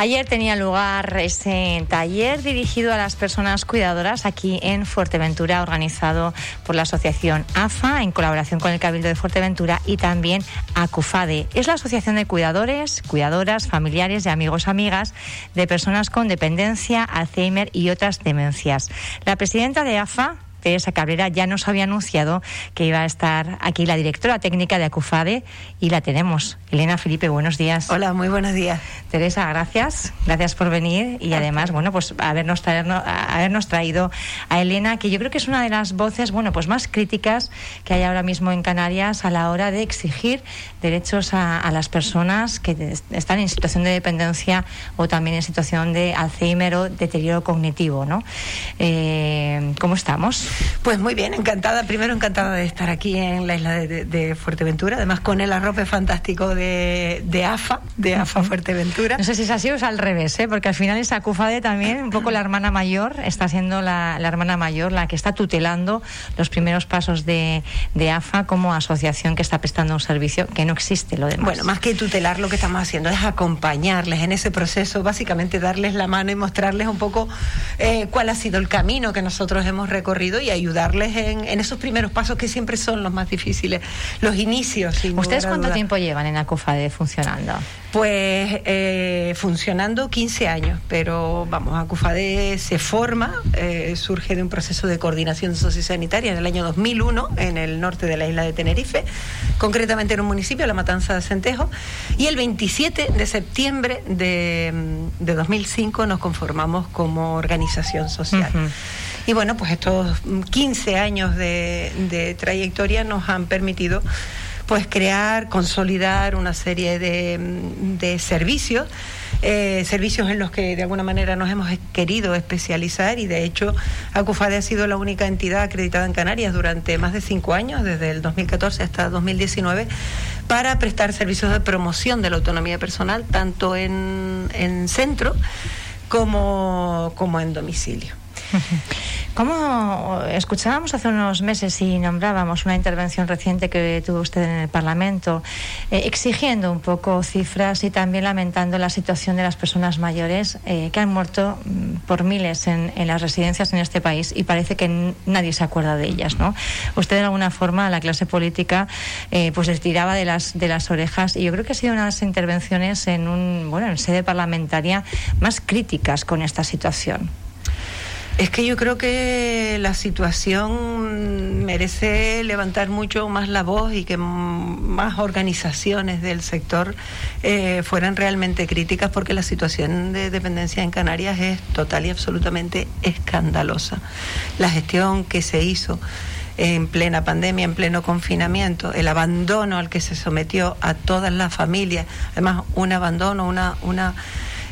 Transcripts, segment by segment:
Ayer tenía lugar ese taller dirigido a las personas cuidadoras aquí en Fuerteventura, organizado por la asociación AFA en colaboración con el Cabildo de Fuerteventura y también ACUFADE. Es la asociación de cuidadores, cuidadoras, familiares y amigos amigas de personas con dependencia, Alzheimer y otras demencias. La presidenta de AFA, Teresa Cabrera ya nos había anunciado que iba a estar aquí la directora técnica de Acufade y la tenemos. Elena Felipe, buenos días. Hola, muy buenos días. Teresa, gracias. Gracias por venir y además, bueno, pues habernos, habernos traído a Elena, que yo creo que es una de las voces, bueno, pues más críticas que hay ahora mismo en Canarias a la hora de exigir derechos a, las personas que están en situación de dependencia o también en situación de Alzheimer o deterioro cognitivo, ¿no? Eh, ¿Cómo estamos? Pues muy bien, encantada. Primero encantada de estar aquí en la isla de, Fuerteventura, además con el arrope fantástico de, AFA, de AFA Fuerteventura. No sé si es así o es al revés, ¿eh? porque al final es Acufade también, un poco la hermana mayor, está siendo la, hermana mayor la que está tutelando los primeros pasos de, AFA como asociación que está prestando un servicio que no existe lo demás. Bueno, más que tutelar, lo que estamos haciendo es acompañarles en ese proceso, básicamente darles la mano y mostrarles un poco eh, cuál ha sido el camino que nosotros hemos recorrido y ayudarles en, esos primeros pasos que siempre son los más difíciles, los inicios. ¿Ustedes cuánto tiempo llevan en Acufade funcionando? Pues eh, funcionando 15 años, pero vamos, Acufade se forma, eh, surge de un proceso de coordinación sociosanitaria en el año 2001 en el norte de la isla de Tenerife, concretamente en un municipio, La Matanza de Centejo, y el 27 de septiembre de, 2005 nos conformamos como organización social. Y bueno, pues estos 15 años de, trayectoria nos han permitido pues crear, consolidar una serie de, servicios, eh, servicios en los que de alguna manera nos hemos querido especializar y de hecho Acufade ha sido la única entidad acreditada en Canarias durante más de cinco años, desde el 2014 hasta 2019, para prestar servicios de promoción de la autonomía personal, tanto en, centro como en domicilio. Como escuchábamos hace unos meses y nombrábamos una intervención reciente que tuvo usted en el Parlamento, eh, exigiendo un poco cifras y también lamentando la situación de las personas mayores eh, que han muerto mm, por miles en, las residencias en este país y parece que nadie se acuerda de ellas, ¿no? Usted de alguna forma a la clase política eh, pues les tiraba de las de las orejas y yo creo que ha sido una de las intervenciones en un bueno en sede parlamentaria más críticas con esta situación. Es que yo creo que la situación merece levantar mucho más la voz y que más organizaciones del sector eh, fueran realmente críticas porque la situación de dependencia en Canarias es total y absolutamente escandalosa. La gestión que se hizo en plena pandemia, en pleno confinamiento, el abandono al que se sometió a todas las familias, además un abandono, una, una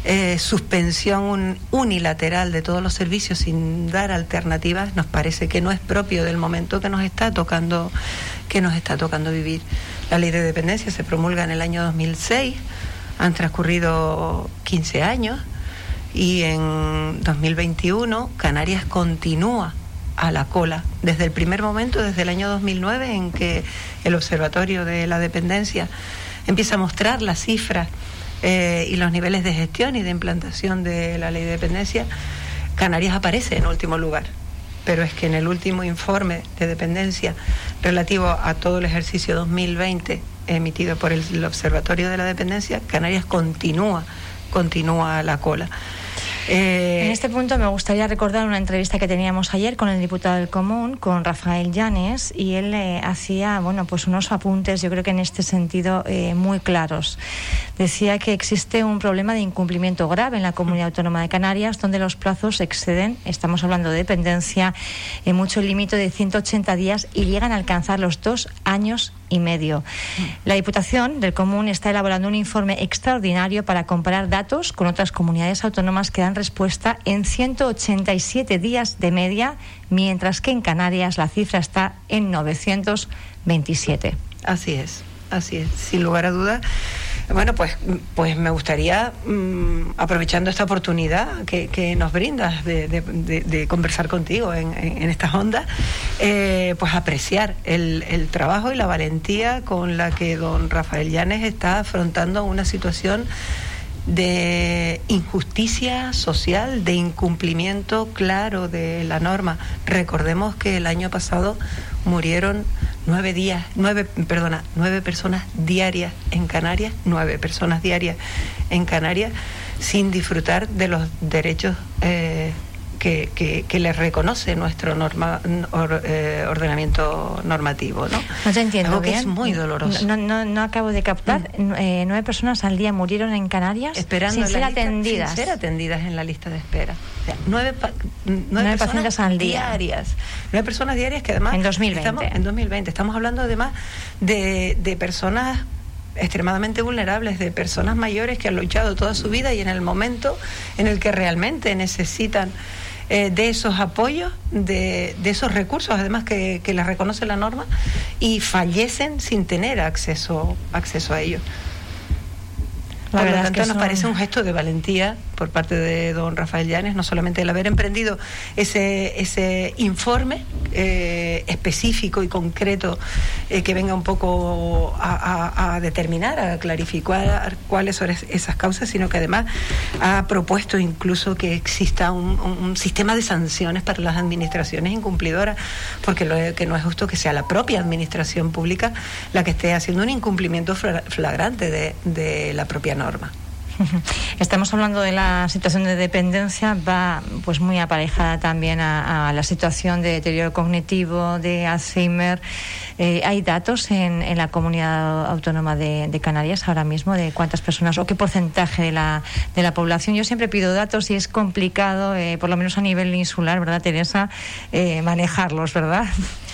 eh, suspensión unilateral de todos los servicios sin dar alternativas nos parece que no es propio del momento que nos está tocando que nos está tocando vivir. La ley de dependencia se promulga en el año 2006, han transcurrido 15 años y en 2021 Canarias continúa a la cola desde el primer momento, desde el año 2009 en que el Observatorio de la Dependencia empieza a mostrar las cifras eh, y los niveles de gestión y de implantación de la ley de dependencia, Canarias aparece en último lugar. Pero es que en el último informe de dependencia relativo a todo el ejercicio 2020 emitido por el Observatorio de la Dependencia, Canarias continúa, continúa la cola. Eh, en este punto me gustaría recordar una entrevista que teníamos ayer con el diputado del Común, con Rafael Llanes, y él eh, hacía bueno, pues unos apuntes, yo creo que en este sentido, eh, muy claros. Decía que existe un problema de incumplimiento grave en la Comunidad Autónoma de Canarias, donde los plazos exceden, estamos hablando de dependencia, en mucho límite de 180 días y llegan a alcanzar los dos años y medio. La Diputación del Común está elaborando un informe extraordinario para comparar datos con otras comunidades autónomas que dan respuesta en 187 días de media, mientras que en Canarias la cifra está en 927. Así es, así es, sin lugar a dudas. Bueno, pues, pues me gustaría, mm, aprovechando esta oportunidad que, nos brindas de, conversar contigo en, estas ondas, eh, pues apreciar el, el, trabajo y la valentía con la que don Rafael Llanes está afrontando una situación de injusticia social, de incumplimiento claro de la norma. Recordemos que el año pasado murieron nueve días, nueve, perdona, nueve personas diarias en Canarias, nueve personas diarias en Canarias sin disfrutar de los derechos eh, que, que, les reconoce nuestro norma, eh, ordenamiento normativo. ¿no? No te entiendo. Algo que es muy doloroso. No, no, no acabo de captar. Mm. Eh, nueve personas al día murieron en Canarias Esperando sin ser atendidas. Sin ser atendidas en la lista de espera. nueve, nueve, personas al día. diarias. Nueve personas diarias que además. En 2020. Estamos, en 2020. Estamos hablando además de, de personas extremadamente vulnerables, de personas mayores que han luchado toda su vida y en el momento en el que realmente necesitan eh, de esos apoyos, de, de, esos recursos, además que, que les reconoce la norma, y fallecen sin tener acceso, acceso a ellos. Por lo tanto, nos parece un gesto de valentía por parte de don Rafael Llanes, no solamente el haber emprendido ese, ese informe eh, específico y concreto eh, que venga un poco a, determinar, a clarificar cuáles son esas causas, sino que además ha propuesto incluso que exista un, sistema de sanciones para las administraciones incumplidoras, porque lo que no es justo que sea la propia administración pública la que esté haciendo un incumplimiento flagrante de, de la propia norma. Estamos hablando de la situación de dependencia, va pues muy aparejada también a, la situación de deterioro cognitivo, de Alzheimer. Eh, ¿Hay datos en, la comunidad autónoma de, Canarias ahora mismo de cuántas personas o qué porcentaje de la, de la población? Yo siempre pido datos y es complicado, eh, por lo menos a nivel insular, ¿verdad, Teresa? Eh, manejarlos, ¿verdad?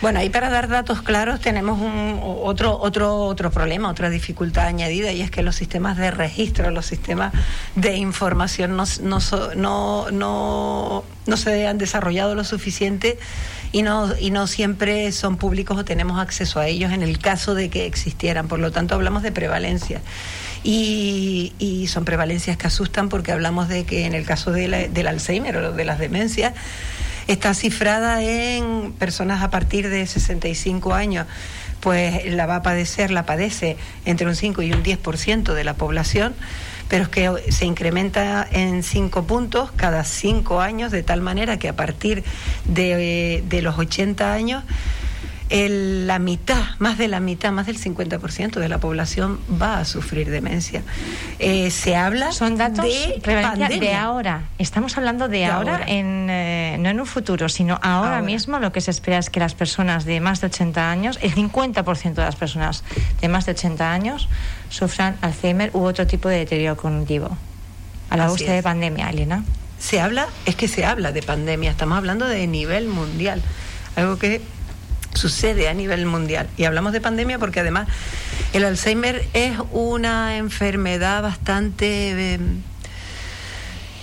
Bueno, ahí para dar datos claros tenemos un, otro, otro, otro problema, otra dificultad añadida, y es que los sistemas de registro, los sistemas de información no, no, no, no, no se han desarrollado lo suficiente y no, y no siempre son públicos o tenemos acceso a ellos en el caso de que existieran. Por lo tanto, hablamos de prevalencia. Y, y, son prevalencias que asustan porque hablamos de que en el caso de del Alzheimer o de las demencias, está cifrada en personas a partir de 65 años pues la va a padecer, la padece entre un 5 y un 10% de la población, pero es que se incrementa en 5 puntos cada 5 años, de tal manera que a partir de, de los 80 años la mitad, más de la mitad, más del 50% de la población va a sufrir demencia. Eh, se habla Son datos de pandemia. de ahora. Estamos hablando de, ahora, En, eh, no en un futuro, sino ahora, mismo lo que se espera es que las personas de más de 80 años, el 50% de las personas de más de 80 años sufran Alzheimer u otro tipo de deterioro cognitivo. A la búsqueda de pandemia, Elena. Se habla, es que se habla de pandemia, estamos hablando de nivel mundial, algo que sucede a nivel mundial. Y hablamos de pandemia porque además el Alzheimer es una enfermedad bastante... Eh,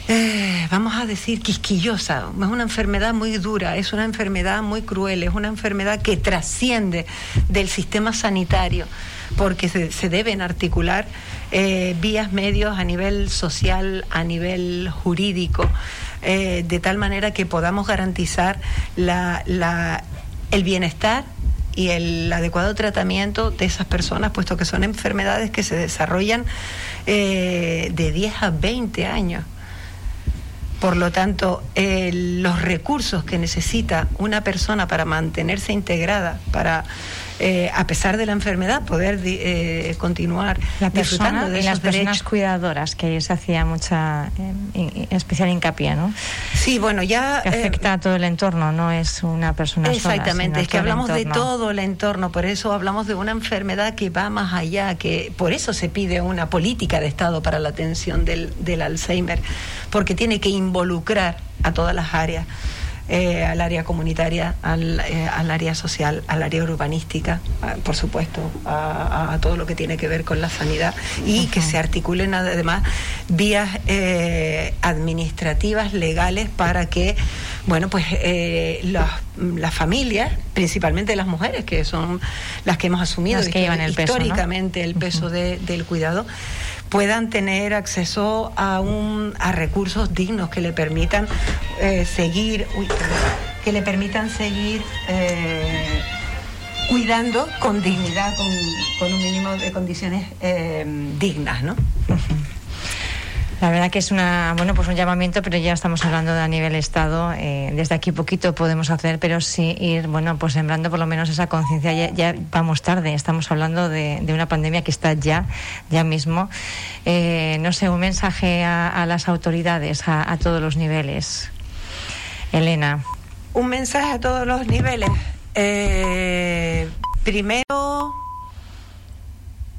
eh, vamos a decir, quisquillosa, es una enfermedad muy dura, es una enfermedad muy cruel, es una enfermedad que trasciende del sistema sanitario, porque se, deben articular eh, vías medios a nivel social, a nivel jurídico, de tal manera que podamos garantizar la, la el bienestar y el adecuado tratamiento de esas personas, puesto que son enfermedades que se desarrollan eh, de 10 a 20 años. Por lo tanto, los recursos que necesita una persona para mantenerse integrada, para eh, a pesar de la enfermedad, poder eh, continuar la persona de y las personas cuidadoras, que se hacía mucha eh, especial hincapié, ¿no? Sí, bueno, ya... Que afecta a todo el entorno, no es una persona Exactamente, es que hablamos de todo el entorno, por eso hablamos de una enfermedad que va más allá, que por eso se pide una política de Estado para la atención del, del Alzheimer, porque tiene que involucrar a todas las áreas. Eh, al área comunitaria, al, eh, al, área social, al área urbanística, por supuesto, a, todo lo que tiene que ver con la sanidad y que se articulen además vías eh, administrativas, legales, para que, bueno, pues las familias, principalmente las mujeres, que son las que hemos asumido históricamente el peso del cuidado, puedan tener acceso a, un, a recursos dignos que le permitan eh, seguir, que le permitan seguir eh, cuidando con dignidad, con, un mínimo de condiciones eh, dignas, ¿no? La verdad que es una, bueno, pues un llamamiento, pero ya estamos hablando de a nivel Estado. Eh, desde aquí poquito podemos hacer, pero sí ir, bueno, pues sembrando por lo menos esa conciencia. Ya, vamos tarde, estamos hablando de, una pandemia que está ya, ya mismo. Eh, no sé, un mensaje a, las autoridades, a, todos los niveles. Elena. Un mensaje a todos los niveles. Eh, primero,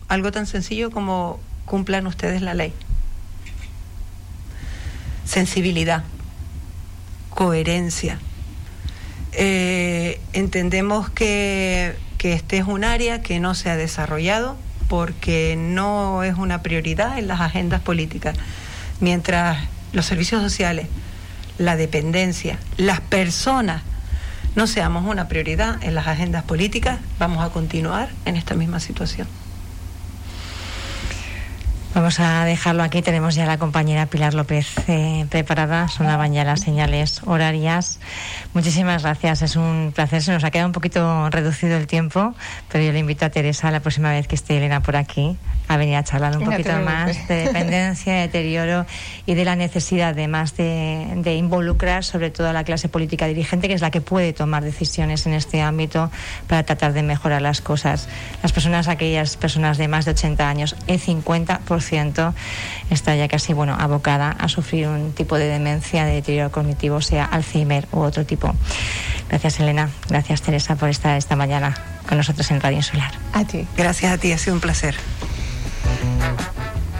algo tan sencillo como cumplan ustedes la ley sensibilidad, coherencia. Eh, entendemos que, que este es un área que no se ha desarrollado porque no es una prioridad en las agendas políticas. Mientras los servicios sociales, la dependencia, las personas no seamos una prioridad en las agendas políticas, vamos a continuar en esta misma situación. Vamos a dejarlo aquí. Tenemos ya a la compañera Pilar López eh, preparada. Sonaban ya las señales horarias. Muchísimas gracias. Es un placer. Se nos ha quedado un poquito reducido el tiempo, pero yo le invito a Teresa la próxima vez que esté Elena por aquí a venir a charlar un poquito más de dependencia, de deterioro y de la necesidad además de, de involucrar sobre todo a la clase política dirigente, que es la que puede tomar decisiones en este ámbito para tratar de mejorar las cosas. Las personas, aquellas personas de más de 80 años, el 50% está ya casi bueno abocada a sufrir un tipo de demencia, de deterioro cognitivo, sea Alzheimer u otro tipo. Gracias, Elena. Gracias, Teresa, por estar esta mañana con nosotros en Radio Insular. A ti. Gracias a ti, ha sido un placer.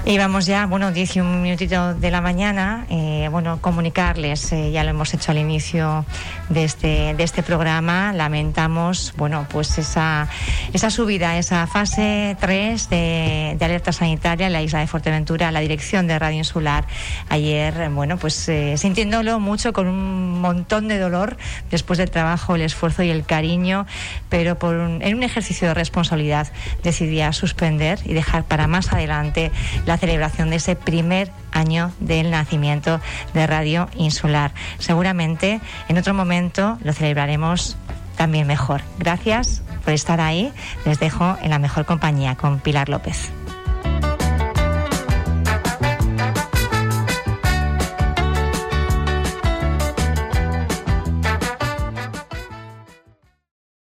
Y vamos ya, bueno, 11 minutitos de la mañana, eh, bueno, comunicarles, eh, ya lo hemos hecho al inicio de este, de este programa, lamentamos, bueno, pues esa, esa subida, esa fase 3 de, alerta sanitaria en la isla de Fuerteventura, la dirección de Radio Insular, ayer, bueno, pues eh, sintiéndolo mucho, con un montón de dolor, después del trabajo, el esfuerzo y el cariño, pero por en un ejercicio de responsabilidad decidía suspender y dejar para más adelante la la celebración de ese primer año del nacimiento de Radio Insular. Seguramente en otro momento lo celebraremos también mejor. Gracias por estar ahí. Les dejo en la mejor compañía con Pilar López.